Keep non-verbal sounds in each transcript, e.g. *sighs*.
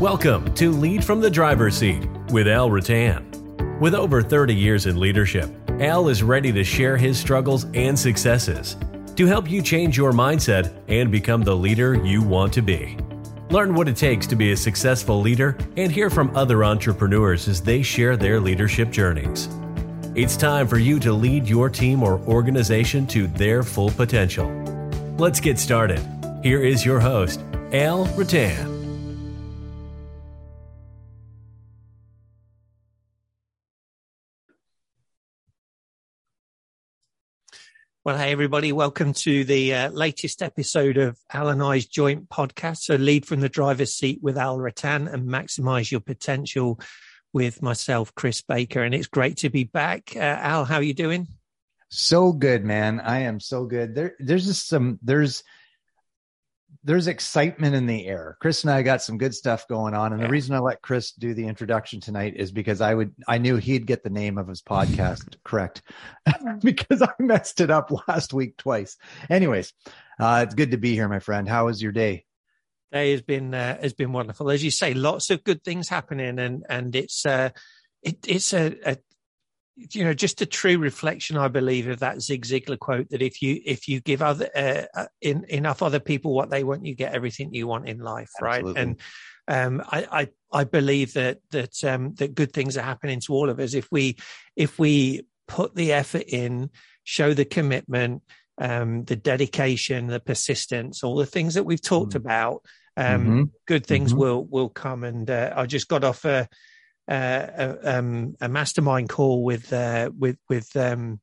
Welcome to Lead from the Driver's Seat with Al Rattan. With over 30 years in leadership, Al is ready to share his struggles and successes to help you change your mindset and become the leader you want to be. Learn what it takes to be a successful leader and hear from other entrepreneurs as they share their leadership journeys. It's time for you to lead your team or organization to their full potential. Let's get started. Here is your host, Al Rattan. Well, hey, everybody. Welcome to the uh, latest episode of Al and I's joint podcast. So, lead from the driver's seat with Al Rattan and maximize your potential with myself, Chris Baker. And it's great to be back. Uh, Al, how are you doing? So good, man. I am so good. There, there's just some, there's, there's excitement in the air. Chris and I got some good stuff going on. And yeah. the reason I let Chris do the introduction tonight is because I would, I knew he'd get the name of his podcast *laughs* correct *laughs* because I messed it up last week twice. Anyways, uh, it's good to be here, my friend. How was your day? Day has been, uh, has been wonderful. As you say, lots of good things happening and, and it's, uh, it, it's a, a you know just a true reflection i believe of that zig ziglar quote that if you if you give other uh, uh, in, enough other people what they want you get everything you want in life Absolutely. right and um, I, I i believe that that um, that good things are happening to all of us if we if we put the effort in show the commitment um, the dedication the persistence all the things that we've talked mm-hmm. about um, mm-hmm. good things mm-hmm. will will come and uh, i just got off a uh, a, um, a, mastermind call with uh, with with um,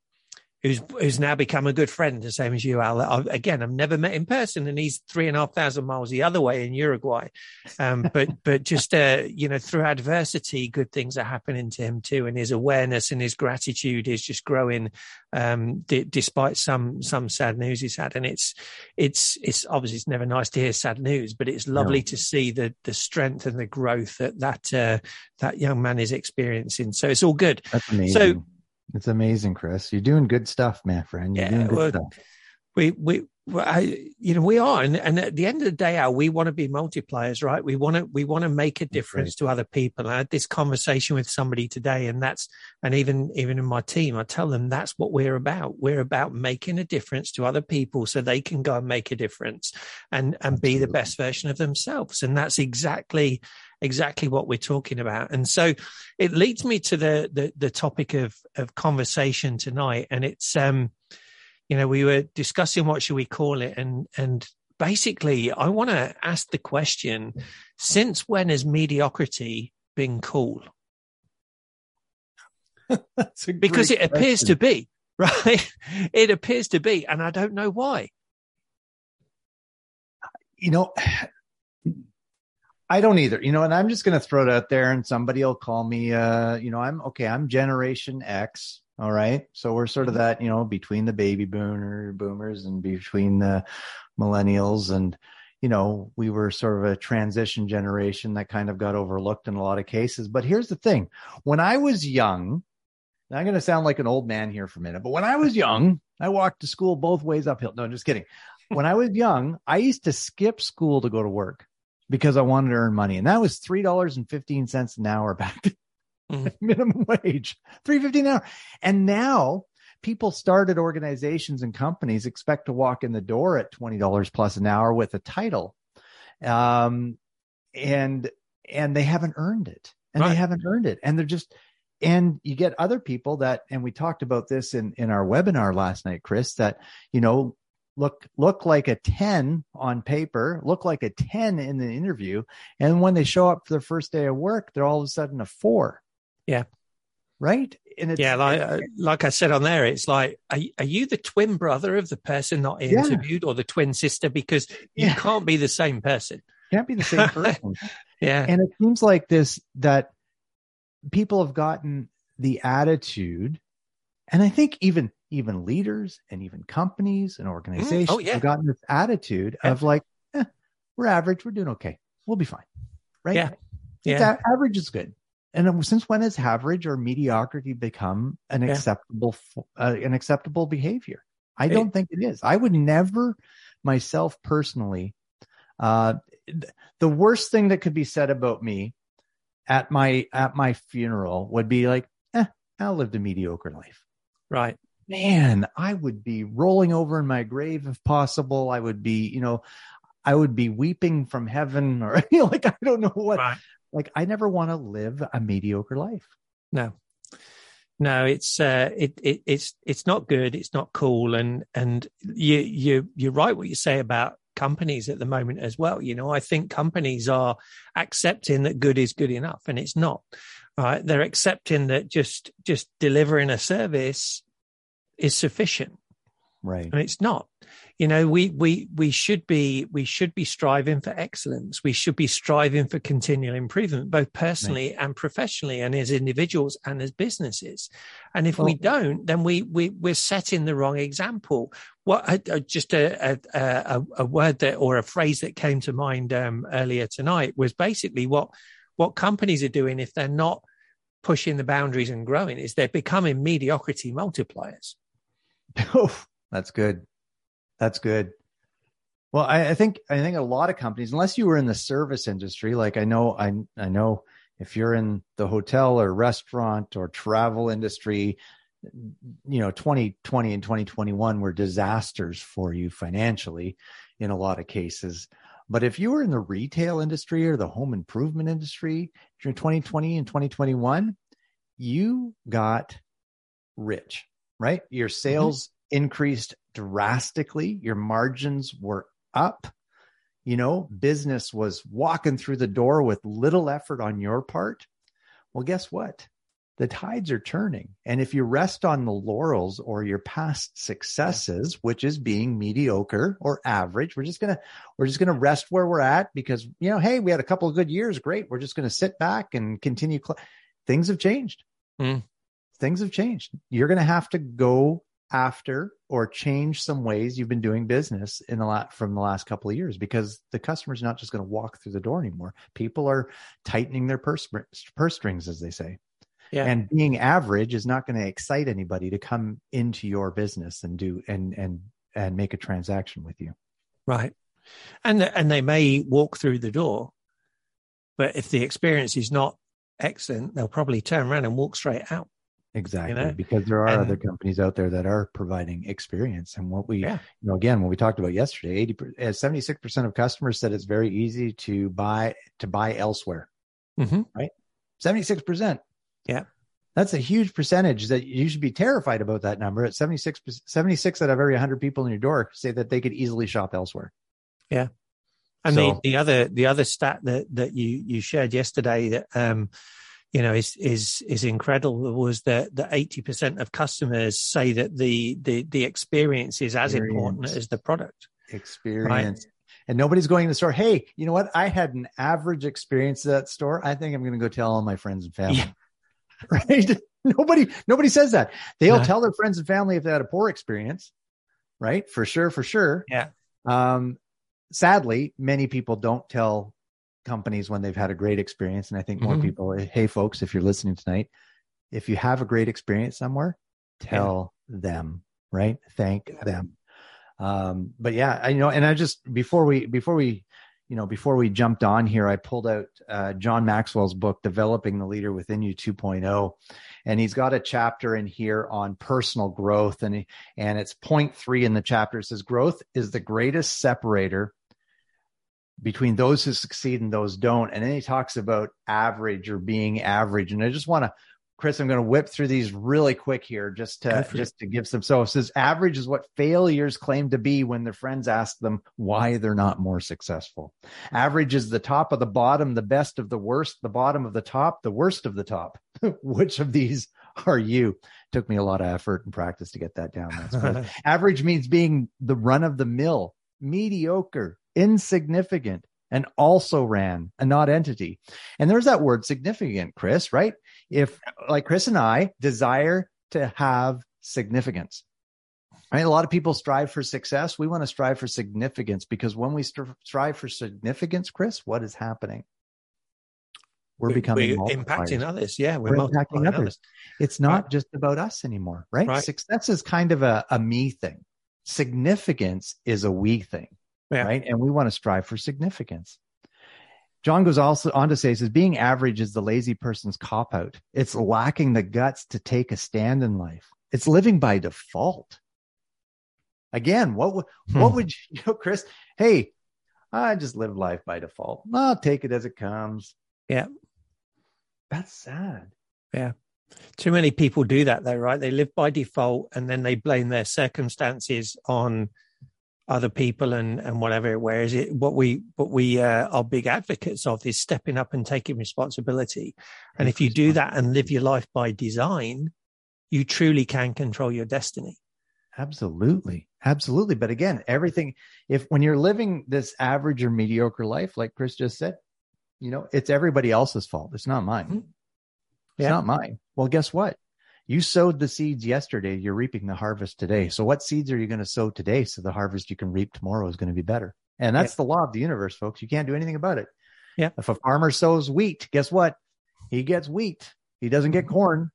who's who's now become a good friend, the same as you, Al. I've, again, I've never met in person, and he's three and a half thousand miles the other way in Uruguay. Um, *laughs* but but just uh, you know, through adversity, good things are happening to him too, and his awareness and his gratitude is just growing, um, d- despite some some sad news he's had. And it's it's it's obviously it's never nice to hear sad news, but it's lovely no. to see the the strength and the growth that that uh, that young man is experiencing. So it's all good. That's amazing. So it's amazing, Chris. You're doing good stuff, man, friend. You're yeah, doing good well, stuff. We we I, you know we are, and, and at the end of the day, Al, we want to be multipliers, right? We want to we want to make a difference right. to other people. I had this conversation with somebody today, and that's and even even in my team, I tell them that's what we're about. We're about making a difference to other people so they can go and make a difference and and Absolutely. be the best version of themselves. And that's exactly exactly what we're talking about. And so it leads me to the the, the topic of of conversation tonight, and it's um, you know, we were discussing what should we call it, and and basically, I want to ask the question: Since when has mediocrity been cool? *laughs* because it question. appears to be *laughs* right. it appears to be, and I don't know why. You know, *sighs* I don't either. You know, and I'm just going to throw it out there and somebody will call me, uh, you know, I'm okay. I'm generation X. All right. So we're sort of mm-hmm. that, you know, between the baby boomer boomers and between the millennials. And, you know, we were sort of a transition generation that kind of got overlooked in a lot of cases. But here's the thing. When I was young, I'm going to sound like an old man here for a minute, but when I was young, I walked to school both ways uphill. No, I'm just kidding. When I was young, I used to skip school to go to work because I wanted to earn money. And that was $3.15 an hour *laughs* back mm-hmm. *laughs* minimum wage, 315 an hour. And now people started organizations and companies expect to walk in the door at $20 plus an hour with a title. Um, and, and they haven't earned it and right. they haven't earned it. And they're just, and you get other people that, and we talked about this in, in our webinar last night, Chris, that, you know, look look like a 10 on paper, look like a 10 in the interview, and when they show up for their first day of work, they're all of a sudden a 4. Yeah. Right? And yeah, like uh, like I said on there, it's like, are, are you the twin brother of the person not interviewed, yeah. or the twin sister? Because you yeah. can't be the same person. Can't be the same *laughs* person. yeah, and it seems like this that people have gotten the attitude, and I think even even leaders and even companies and organizations mm, oh, yeah. have gotten this attitude yeah. of like, eh, we're average, we're doing okay, we'll be fine, right? Yeah, yeah. average is good. And since when has average or mediocrity become an yeah. acceptable uh, an acceptable behavior? I don't think it is. I would never myself personally uh, the worst thing that could be said about me at my at my funeral would be like, eh, I lived a mediocre life. Right. Man, I would be rolling over in my grave if possible. I would be, you know, I would be weeping from heaven or *laughs* you know, like I don't know what. Right. Like I never want to live a mediocre life. No. No, it's uh, it, it it's it's not good. It's not cool, and and you you you're right what you say about companies at the moment as well. You know, I think companies are accepting that good is good enough, and it's not. Right? They're accepting that just just delivering a service is sufficient, right? And it's not. You know we we we should be we should be striving for excellence. We should be striving for continual improvement both personally right. and professionally and as individuals and as businesses. And if well, we don't then we we we're setting the wrong example. What uh, just a, a, a a word that or a phrase that came to mind um, earlier tonight was basically what what companies are doing if they're not pushing the boundaries and growing is they're becoming mediocrity multipliers. *laughs* Oh that's good that's good. Well, I, I, think I think a lot of companies, unless you were in the service industry, like I know I I know if you're in the hotel or restaurant or travel industry, you know, 2020 and 2021 were disasters for you financially in a lot of cases. But if you were in the retail industry or the home improvement industry during 2020 and 2021, you got rich, right? Your mm-hmm. sales. Increased drastically. Your margins were up. You know, business was walking through the door with little effort on your part. Well, guess what? The tides are turning. And if you rest on the laurels or your past successes, which is being mediocre or average, we're just going to, we're just going to rest where we're at because, you know, hey, we had a couple of good years. Great. We're just going to sit back and continue. Cl- Things have changed. Mm. Things have changed. You're going to have to go after or change some ways you've been doing business in the lot from the last couple of years because the customer's not just going to walk through the door anymore. People are tightening their purse purse strings, as they say. Yeah. And being average is not going to excite anybody to come into your business and do and and and make a transaction with you. Right. And and they may walk through the door, but if the experience is not excellent, they'll probably turn around and walk straight out. Exactly, you know? because there are and, other companies out there that are providing experience. And what we, yeah. you know, again, what we talked about yesterday, 80, 76% uh, of customers said it's very easy to buy, to buy elsewhere. Mm-hmm. Right. 76%. Yeah. That's a huge percentage that you should be terrified about that number at 76, 76 out of every 100 people in your door say that they could easily shop elsewhere. Yeah. And so, the, the other, the other stat that, that you, you shared yesterday that, um, you know is is is incredible was that that 80% of customers say that the the the experience is as experience. important as the product experience. Right? and nobody's going to the store hey you know what? I had an average experience at that store. I think i'm going to go tell all my friends and family. Yeah. *laughs* right? Nobody nobody says that. They'll tell their friends and family if they had a poor experience right? For sure for sure. Yeah. Um sadly many people don't tell companies when they've had a great experience. And I think more mm-hmm. people, hey, folks, if you're listening tonight, if you have a great experience somewhere, tell yeah. them, right? Thank yeah. them. Um, but yeah, I you know, and I just before we before we you know before we jumped on here, I pulled out uh, John Maxwell's book, Developing the Leader Within You 2.0, and he's got a chapter in here on personal growth, and he, and it's point three in the chapter. It says growth is the greatest separator between those who succeed and those don't. And then he talks about average or being average. And I just want to, Chris, I'm going to whip through these really quick here just to just to give some. So it says average is what failures claim to be when their friends ask them why they're not more successful. Average is the top of the bottom, the best of the worst, the bottom of the top, the worst of the top. *laughs* Which of these are you? Took me a lot of effort and practice to get that down. *laughs* average means being the run of the mill, mediocre, insignificant, and also ran a not entity. And there's that word significant, Chris, right? If like Chris and I desire to have significance, right? A lot of people strive for success. We want to strive for significance because when we strive for significance, Chris, what is happening? We're becoming we're impacting others. Yeah, we're, we're impacting others. others. It's not right. just about us anymore, right? right? Success is kind of a, a me thing. Significance is a we thing yeah. right? And we want to strive for significance. John goes also on to say, says being average is the lazy person's cop out. It's lacking the guts to take a stand in life. It's living by default. Again, what would Hmm. what would you, *laughs* you know, Chris? Hey, I just live life by default. I'll take it as it comes. Yeah. That's sad. Yeah, too many people do that though, right? They live by default and then they blame their circumstances on other people and and whatever. Whereas it what we what we uh, are big advocates of is stepping up and taking responsibility. And if you do that and live your life by design, you truly can control your destiny. Absolutely. Absolutely. But again, everything, if when you're living this average or mediocre life, like Chris just said, you know, it's everybody else's fault. It's not mine. Mhm. It's Yeah. not mine. Well, guess what? You sowed the seeds yesterday. You're reaping the harvest today. So what seeds are you going to sow today? So the harvest you can reap tomorrow is going to be better. And that's the law of the universe, folks. You can't do anything about it. Yeah. If a farmer sows wheat, guess what? He gets wheat. He doesn't get corn.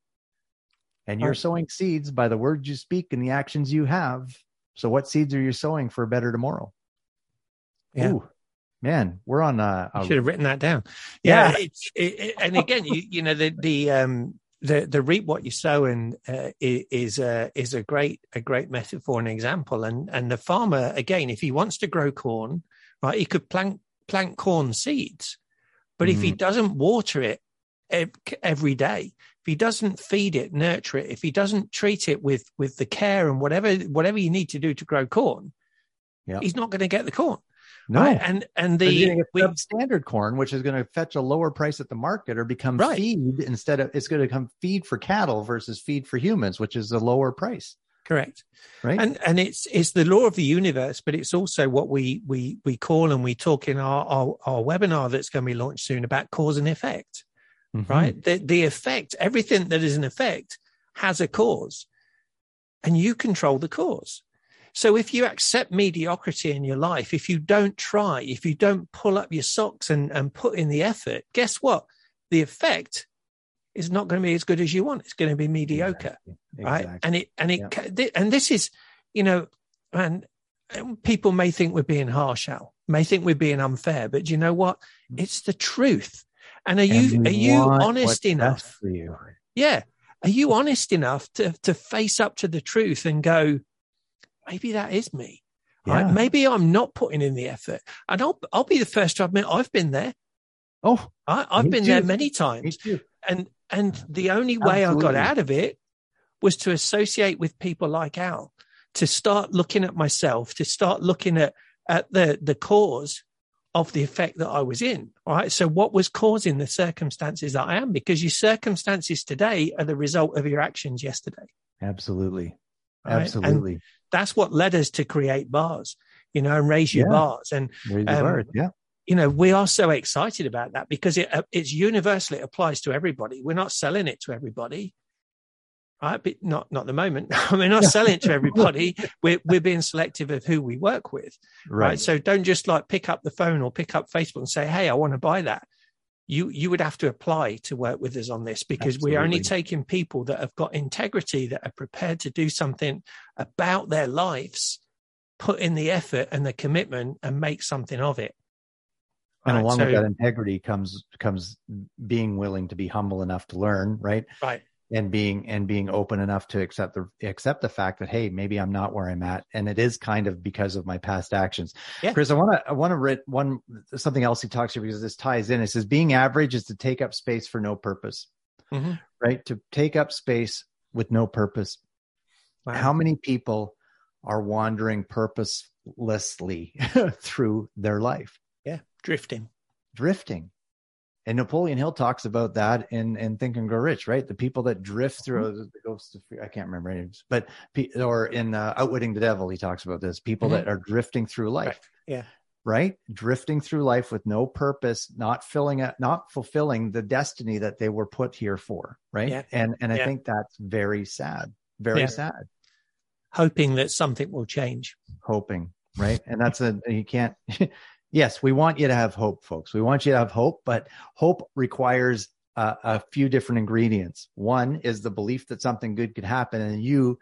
And you're sowing seeds by the words you speak and the actions you have. So what seeds are you sowing for a better tomorrow? Yeah. Ooh, man, we're on uh, You a, should have written that down. Yeah. Yeah, it's, it, it- and again, you, you know the the um the the reap what you sow and uh, is a is a great a great metaphor and example. And and the farmer again, if he wants to grow corn, right, he could plant plant corn seeds, but if he doesn't water it every day, if he doesn't feed it, nurture it, if he doesn't treat it with with the care and whatever whatever you need to do to grow corn, Yeah. he's not going to get the corn. No. Right? And and the we, get substandard corn, which is going to fetch a lower price at the market or become Right. feed instead of it's going to become feed for cattle versus feed for humans, which is a lower price, correct. right? and and it's it's the law of the universe but it's also what we we we call and we talk in our our, our webinar that's going to be launched soon about cause and effect Mhm. right the the effect everything that is an effect has a cause and you control the cause so if you accept mediocrity in your life if you don't try if you don't pull up your socks and and put in the effort guess what? The effect is not going to be as good as you want. It's going to be mediocre right? Exactly. and it and it Yeah. and this is you know and and people may think we're being harsh al may think we're being unfair but you know what? Mm. It's the truth. And are you And are you honest enough? for you? yeah. Are you honest enough to to face up to the truth and go maybe that is me right maybe i'm not putting in the effort and i'll i'll be the first to admit i've been there Oh, I, i've Me been there many times and and the only way I got out of it was to associate with people like Al, to start looking at myself, to start looking at at the the cause of the effect that I was in. Right. So what was causing the circumstances that I am? Because your circumstances today are the result of your actions yesterday. Absolutely. Right? And Absolutely. that's what led us to create bars, you know, and raise your Yeah. bars. And Raise um, bar. Yeah. you know we are so excited about that because it uh, it's universal it applies to everybody we're not selling it to everybody right but not not the moment *laughs* we're not selling it to *laughs* everybody we're, we're being selective of who we work with right. Right. so don't just like pick up the phone or pick up facebook and say hey i want to buy that you you would have to apply to work with us on this because we're only taking people that have got integrity that are prepared to do something about their lives put in the effort and the commitment and make something of it. And Right, along so- with that integrity comes comes being willing to be humble enough to learn, right? right and being and being open enough to accept the accept the fact that hey maybe i'm not where i'm at. And it is kind of because of my past actions. Yeah. chris i want to i want to read one something else he talks here because this ties in. It says being average is to take up space for no purpose. Mhm. right? To take up space with no purpose. Wow. how many people are wandering purposelessly *laughs* through their life? Yeah. Drifting. Drifting. And Napoleon Hill talks about that in, in Think and Grow Rich, right? The people that drift through Mm-hmm. the ghosts of fear. I can't remember names, but or in uh, Outwitting the Devil, he talks about this. People Mhm. that are drifting through life, Right. Yeah. right? Drifting through life with no purpose, not filling it, not fulfilling the destiny that they were put here for, right? Yeah. And and I Yeah. think that's very sad, very Yeah. sad. hoping that something will change hoping, right? And that's a you can't. *laughs* yes, we want you to have hope, folks. We want you to have hope, but hope requires a, a few different ingredients. One is the belief that something good could happen, and you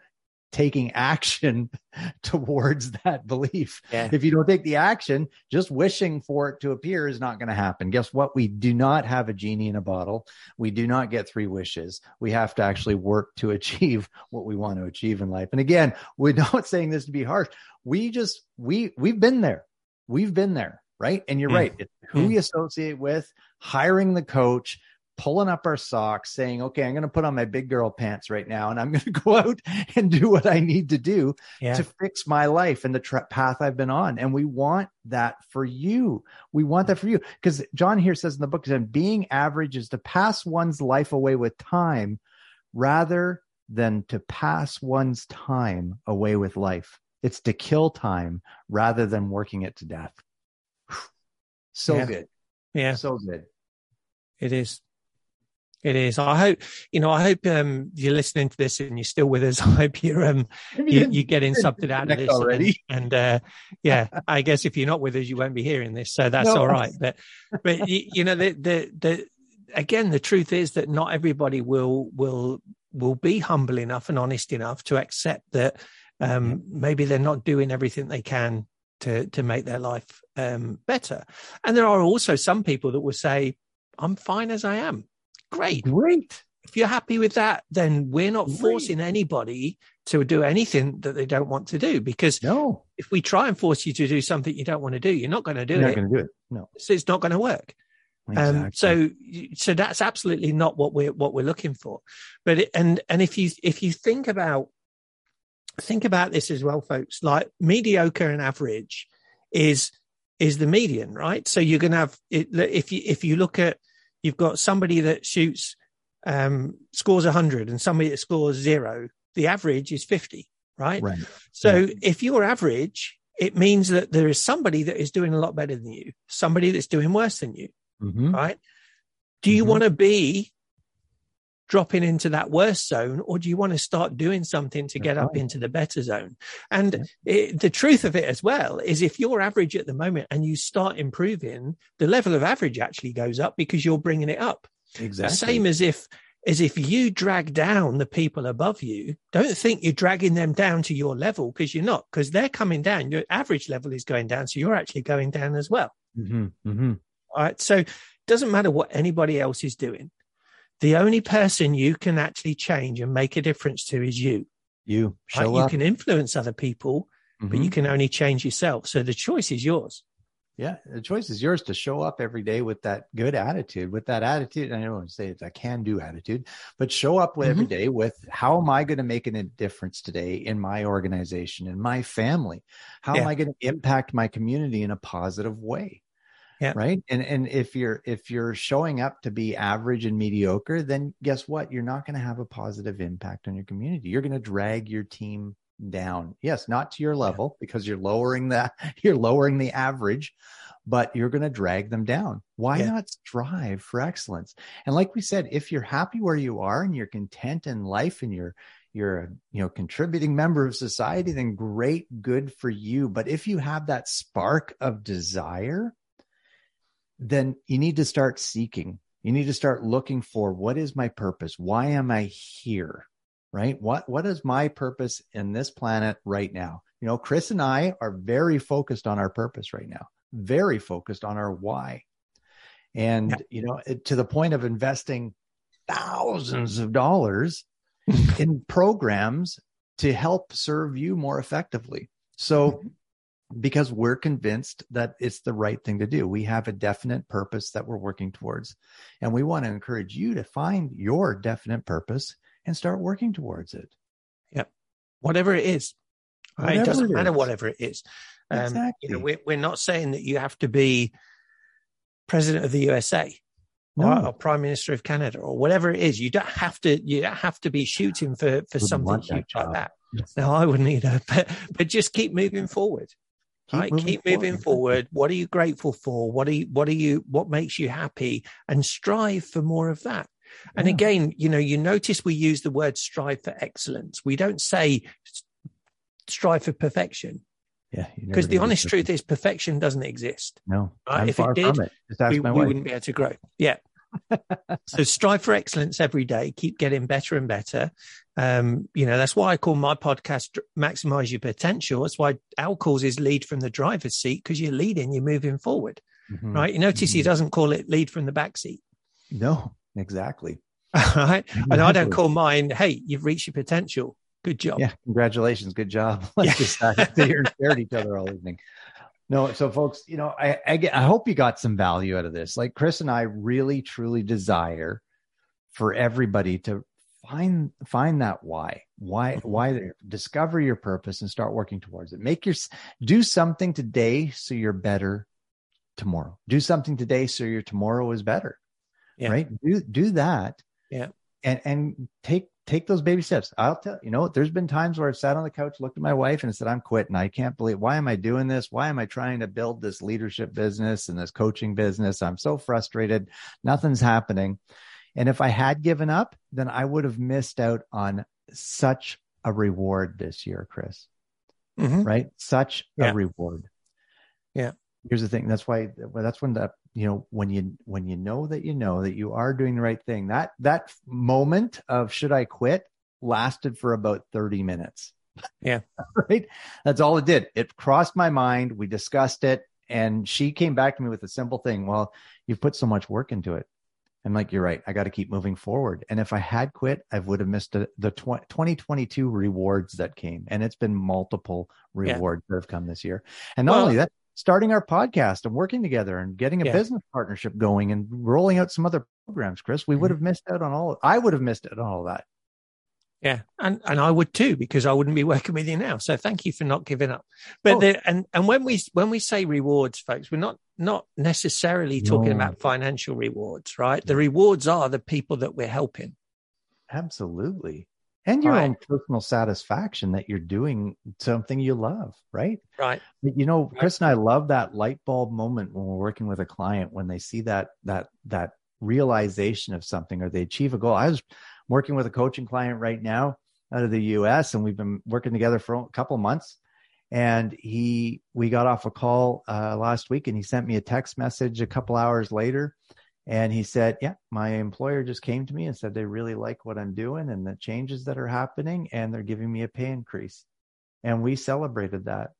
taking action *laughs* towards that belief. Yeah. If you don't take the action, just wishing for it to appear is not going to happen. Guess what? We do not have a genie in a bottle. We do not get three wishes. We have to actually work to *laughs* achieve what we want to achieve in life. And again, we're not *laughs* saying this to be harsh. We just we we've been there. We've been there, right? And you're Mm. right. It's who Mm. we associate with, hiring the coach, pulling up our socks, saying, okay, I'm going to put on my big girl pants right now and I'm going *laughs* to go out and do what I need to do Yeah. to fix my life and the tra- path I've been on. And we want that for you. We want that for you. Because John here says in the book, that being average is to pass one's life away with time rather than to pass one's time away with life. It's to kill time rather than working it to death. So Yeah. good. yeah. So good. It is. It is. I hope you know. I hope um, you're listening to this and you're still with us. *laughs* I hope you're um, you, you're getting something out of this already. And, and uh, yeah, *laughs* I guess if you're not with us, you won't be hearing this, so that's No. all right. But but you, you know the the the again, the truth is that not everybody will will will be humble enough and honest enough to accept that um, maybe they're not doing everything they can to to make their life um, better. And there are also some people that will say, "I'm fine as I am." Great Great. if you're happy with that, then we're not Great. forcing anybody to do anything that they don't want to do. Because No, if we try and force you to do something you don't want to do, you're not going to do you're not it. going to do it. No. So it's not going to work. Exactly. Um, so, so that's absolutely not what we're what we're looking for. But it, and and if you if you think about think about this as well, folks, like mediocre and average is is the median, right? So you're going to have it, if you if you look at you've got somebody that shoots um, scores 100 and somebody that scores zero. The average is 50, right? right. So Yeah. if you're average, it means that there is somebody that is doing a lot better than you, somebody that's doing worse than you, Mhm. right? Do you Mhm. want to be dropping into that worse zone or do you want to start doing something to get up into the better zone? And it, the truth of it as well is if you're average at the moment and you start improving, the level of average actually goes up because you're bringing it up. Exactly. The same as if as if you drag down the people above you, don't think you're dragging them down to your level because you're not, because they're coming down. Your average level is going down, so you're actually going down as well. hmm hmm All right. So it doesn't matter what anybody else is doing. The only person you can actually change and make a difference to is you. You show You up. can influence other people, but Mhm. you can only change yourself. So the choice is yours. Yeah, the choice is yours to show up every day with that good attitude, with that attitude. I don't want to say it's a can do attitude, but show up with Mm-hmm. every day with how am I going to make a difference today in my organization, in my family? How am I going to impact my community in a positive way? Yeah. Right. And and if you're if you're showing up to be average and mediocre, then guess what? You're not going to have a positive impact on your community. You're going to drag your team down. Yes, not to your level because you're lowering the *laughs* you're lowering the average, but you're going to drag them down. Why Yeah. not strive for excellence? And like we said, if you're happy where you are and you're content in life and you're you're a you know contributing member of society, then great, good for you. But if you have that spark of desire, then you need to start seeking. You need to start looking for what is my purpose? Why am I here? Right? What what is my purpose in this planet right now? You know, Chris and I are very focused on our purpose right now. Very focused on our why. And Yeah. you know, it- to the point of investing thousands of dollars *laughs* in programs to help serve you more effectively. So mm-hmm. Because we're convinced that it's the right thing to do. We have a definite purpose that we're working towards. And we want to encourage you to find your definite purpose and start working towards it. Yep. Whatever it is. Right? It doesn't it matter is. whatever it is. Um, You know, we're, we're not saying that you have to be president of the USA No. or, or prime minister of Canada or whatever it is. You don't have to. You don't have to be shooting for for Wouldn't something want that huge like that. No, I wouldn't either. *laughs* But but just keep moving forward. Keep right? moving keep moving forward. forward. What are you grateful for? What are you, what are you, what makes you happy? And strive for more of that. And Yeah. again, you know, you notice we use the word strive for excellence. We don't say strive for perfection Yeah. because the honest truth is perfection doesn't exist. No, Right, if it did, it. We, we wouldn't be able to grow. Yeah. So strive for excellence every day. Keep getting better and better. Um, you know, that's why I call my podcast Maximize Your Potential. That's why Al calls his lead from the driver's seat because you're leading, you're moving forward. Mm-hmm. Right. You notice mm-hmm. he doesn't call it lead from the back seat. No, exactly. *laughs* right. Exactly. And I don't call mine, hey, you've reached your potential. Good job. Yeah. Congratulations. Good job. Let's *laughs* yeah. just uh, *laughs* sit here and stare at each other all evening. No, so folks, you know, I, I get, I hope you got some value out of this. Like Chris and I really truly desire for everybody to find find that why why mm-hmm. why discover your purpose and start working towards it make your do something today so you're better tomorrow do something today so your tomorrow is better yeah. right do do that yeah and and take take those baby steps. I'll tell you know, there's been times where I've sat on the couch, looked at my wife, and said, I'm quitting. I can't believe why am I doing this? Why am I trying to build this leadership business and this coaching business? I'm so frustrated. Nothing's happening. And if I had given up, then I would have missed out on such a reward this year, Chris. Mm-hmm. Right? Such yeah. a reward. Yeah. Here's the thing. That's why that's when the you know when you when you know that you know that you are doing the right thing that that moment of should i quit lasted for about 30 minutes. Yeah. *laughs* Right? That's all it did. It crossed my mind. We discussed it and she came back to me with a simple thing well you've put so much work into it. I'm like you're right. I got to keep moving forward. And if i had quit i would have missed a, the tw- 2022 rewards that came and it's been multiple rewards yeah. that have come this year. And not well, only that starting our podcast and working together and getting a yeah. business partnership going and rolling out some other programs, Chris, we would mm-hmm. have missed out on all. I would have missed out on all that. Yeah, and and I would too because I wouldn't be working with you now. So thank you for not giving up. But oh. the, and and when we when we say rewards, folks, we're not not necessarily talking no. about financial rewards, right? The rewards are the people that we're helping. Absolutely and your right. own personal satisfaction that you're doing something you love, right? Right. But you know, Chris and I love that light bulb moment when we're working with a client when they see that that that realization of something or they achieve a goal. I was working with a coaching client right now out of the US and we've been working together for a couple months and he we got off a call uh, last week and he sent me a text message a couple hours later and he said, Yeah, my employer just came to me and said they really like what I'm doing and the changes that are happening, and they're giving me a pay increase. And we celebrated that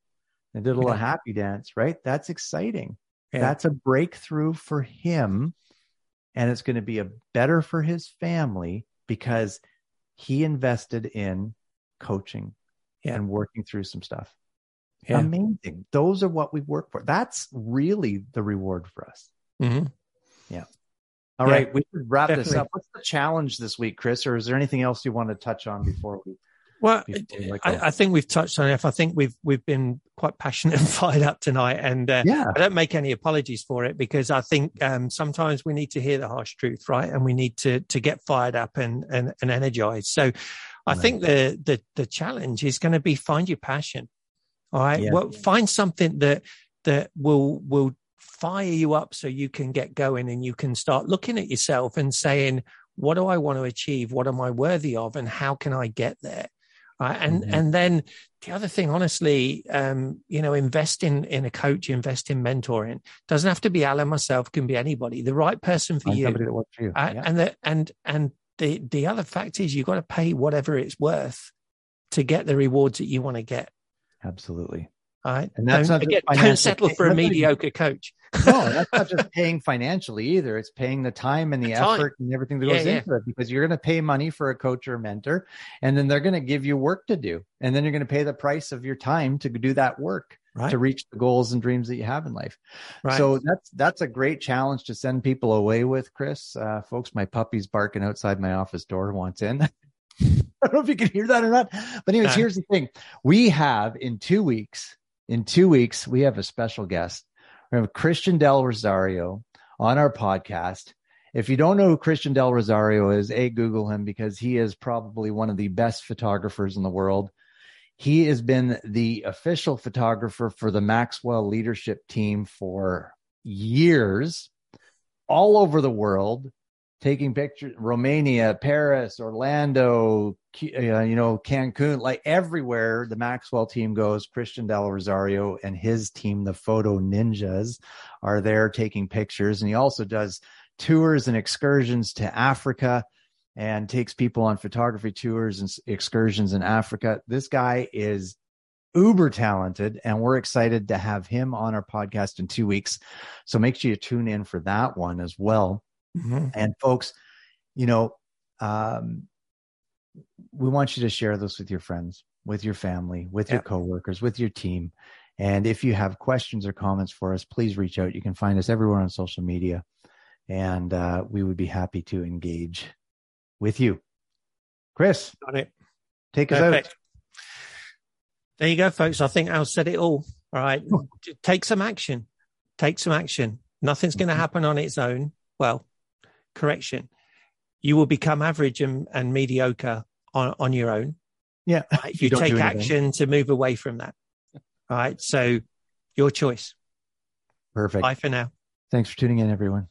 and did a little yeah. happy dance, right? That's exciting. Yeah. That's a breakthrough for him. And it's going to be a better for his family because he invested in coaching yeah. and working through some stuff. Amazing. Those are what we work for. That's really the reward for us. Mm-hmm. Yeah. All yeah, right, we should wrap definitely. this up. What's the challenge this week, Chris? Or is there anything else you want to touch on before we? Well, before we I, I, think we've touched on it. I think we've we've been quite passionate *laughs* and fired up tonight, and uh, yeah. I don't make any apologies for it because I think um, sometimes we need to hear the harsh truth, right? And we need to to get fired up and and, and energized. So, I right. think the the the challenge is going to be find your passion. All right, yeah. well, find something that that will will fire you up so you can get going and you can start looking at yourself and saying, what do I want to achieve? What am I worthy of? And how can I get there? Right. And, mm-hmm. and then the other thing, honestly, um, you know, invest in, in a coach, invest in mentoring. Doesn't have to be Al and myself, can be anybody, the right person for you. For you. Uh, yeah. And the, and, and the, the other fact is you've got to pay whatever it's worth to get the rewards that you want to get. Absolutely. All right. And that's don't, not again, don't settle for a mediocre coach. no, *laughs* that's not just paying financially either. It's paying the time and the, the effort and everything that goes yeah, into it because you're going to pay money for a coach or a mentor and then they're going to give you work to do. And then you're going to pay the price of your time to do that work. Right. to reach the goals and dreams that you have in life. Right. So that's that's a great challenge to send people away with, Chris. Uh, folks, my puppy's barking outside my office door wants in. *laughs* I don't know if you can hear that or not. But anyways, uh, here's the thing. We have in two weeks in two weeks, we have a special guest. We have Christian Del Rosario on our podcast. If you don't know who Christian Del Rosario is, A, Google him because he is probably one of the best photographers in the world. He has been the official photographer for the Maxwell leadership team for years all over the world taking pictures romania paris orlando uh, you know cancun like everywhere the maxwell team goes christian del rosario and his team the photo ninjas are there taking pictures and he also does tours and excursions to Africa and takes people on photography tours and excursions in Africa. This guy is uber talented and we're excited to have him on our podcast in two weeks. So make sure you tune in for that one as well. Mm-hmm. And folks, you know, um, we want you to share this with your friends, with your family, with your coworkers, with your team. And if you have questions or comments for us, please reach out. You can find us everywhere on social media, and uh, we would be happy to engage with you. Chris, got it. Take us Perfect. out. There you go, folks. I think Al said it all. All right. *laughs* Take some action. Take some action. Nothing's going to mm-hmm. happen on its own. Well, correction. You will become average and, and mediocre on, on your own. Yeah. If you, you take action to move away from that. All right. So your choice. Perfect. Bye for now. Thanks for tuning in, everyone.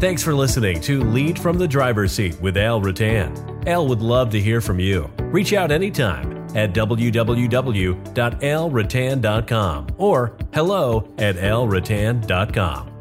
Thanks for listening to Lead from the Driver's Seat with Al Rattan. Al would love to hear from you. Reach out anytime at www.alrattan.com or hello at alrattan.com.